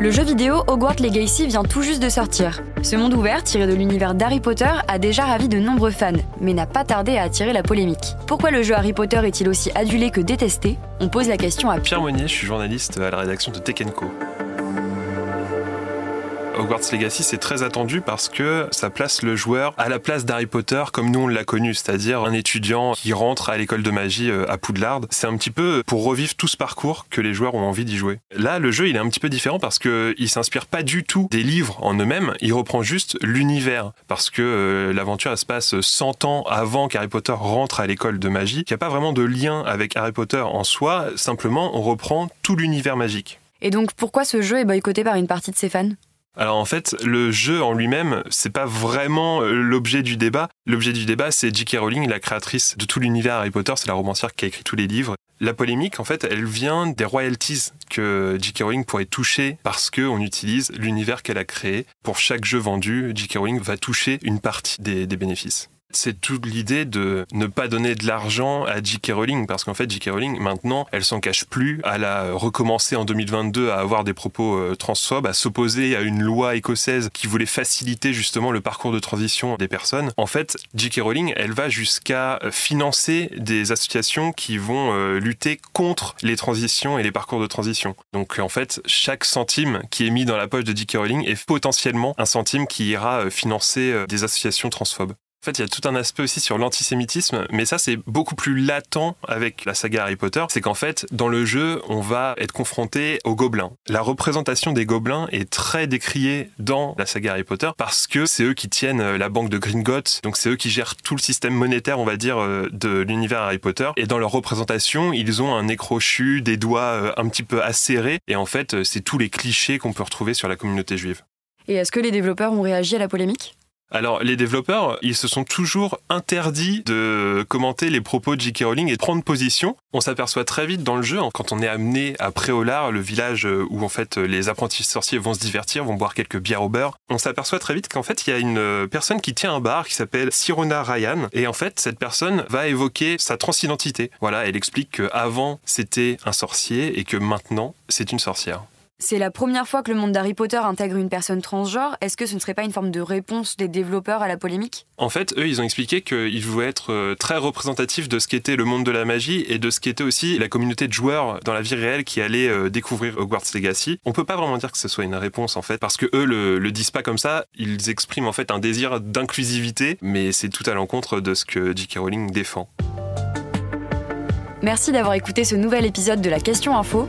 Le jeu vidéo Hogwarts Legacy vient tout juste de sortir. Ce monde ouvert, tiré de l'univers d'Harry Potter, a déjà ravi de nombreux fans, mais n'a pas tardé à attirer la polémique. Pourquoi le jeu Harry Potter est-il aussi adulé que détesté? On pose la question à Pierre Monnier, je suis journaliste à la rédaction de Tekenco. Hogwarts Legacy, c'est très attendu parce que ça place le joueur à la place d'Harry Potter comme nous on l'a connu, c'est-à-dire un étudiant qui rentre à l'école de magie euh, à Poudlard. C'est un petit peu pour revivre tout ce parcours que les joueurs ont envie d'y jouer. Là, le jeu, il est un petit peu différent parce que il s'inspire pas du tout des livres en eux-mêmes, il reprend juste l'univers parce que euh, l'aventure se passe 100 ans avant qu'Harry Potter rentre à l'école de magie. Il n'y a pas vraiment de lien avec Harry Potter en soi, simplement on reprend tout l'univers magique. Et donc pourquoi ce jeu est boycotté par une partie de ses fans? Alors en fait, le jeu en lui-même, c'est pas vraiment euh, l'objet du débat. L'objet du débat, c'est J.K. Rowling, la créatrice de tout l'univers Harry Potter, c'est la romancière qui a écrit tous les livres. La polémique, en fait, elle vient des royalties que J.K. Rowling pourrait toucher parce qu'on utilise l'univers qu'elle a créé. Pour chaque jeu vendu, J.K. Rowling va toucher une partie des bénéfices. C'est toute l'idée de ne pas donner de l'argent à J.K. Rowling parce qu'en fait J.K. Rowling maintenant elle s'en cache plus, elle a recommencé en 2022 à avoir des propos euh, transphobes, à s'opposer à une loi écossaise qui voulait faciliter justement le parcours de transition des personnes. En fait J.K. Rowling elle va jusqu'à financer des associations qui vont euh, lutter contre les transitions et les parcours de transition. Donc en fait chaque centime qui est mis dans la poche de J.K. Rowling est potentiellement un centime qui ira euh, financer des associations transphobes. En fait, il y a tout un aspect aussi sur l'antisémitisme, mais ça, c'est beaucoup plus latent avec la saga Harry Potter. C'est qu'en fait, dans le jeu, on va être confronté aux gobelins. La représentation des gobelins est très décriée dans la saga Harry Potter parce que c'est eux qui tiennent euh, la banque de Gringotts, donc c'est eux qui gèrent tout le système monétaire, on va dire, euh, de l'univers Harry Potter. Et dans leur représentation, ils ont un nez crochu, des doigts euh, un petit peu acérés, et en fait, c'est tous les clichés qu'on peut retrouver sur la communauté juive. Et est-ce que les développeurs ont réagi à la polémique? Alors, les développeurs, ils se sont toujours interdits de commenter les propos de J.K. Rowling et de prendre position. On s'aperçoit très vite dans le jeu, hein, quand on est amené à Préolard, le village où en fait les apprentis sorciers vont se divertir, vont boire quelques bières au beurre, on s'aperçoit très vite qu'en fait il y a une personne qui tient un bar qui s'appelle Sirona Ryan et en fait cette personne va évoquer sa transidentité. Voilà, elle explique qu'avant c'était un sorcier et que maintenant c'est une sorcière. C'est la première fois que le monde d'Harry Potter intègre une personne transgenre. Est-ce que ce ne serait pas une forme de réponse des développeurs à la polémique? En fait, eux, ils ont expliqué qu'ils voulaient être euh, très représentatifs de ce qu'était le monde de la magie et de ce qu'était aussi la communauté de joueurs dans la vie réelle qui allait euh, découvrir Hogwarts Legacy. On peut pas vraiment dire que ce soit une réponse en fait, parce que eux le, le disent pas comme ça. Ils expriment en fait un désir d'inclusivité, mais c'est tout à l'encontre de ce que J.K. Rowling défend. Merci d'avoir écouté ce nouvel épisode de la Question Info.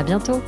À bientôt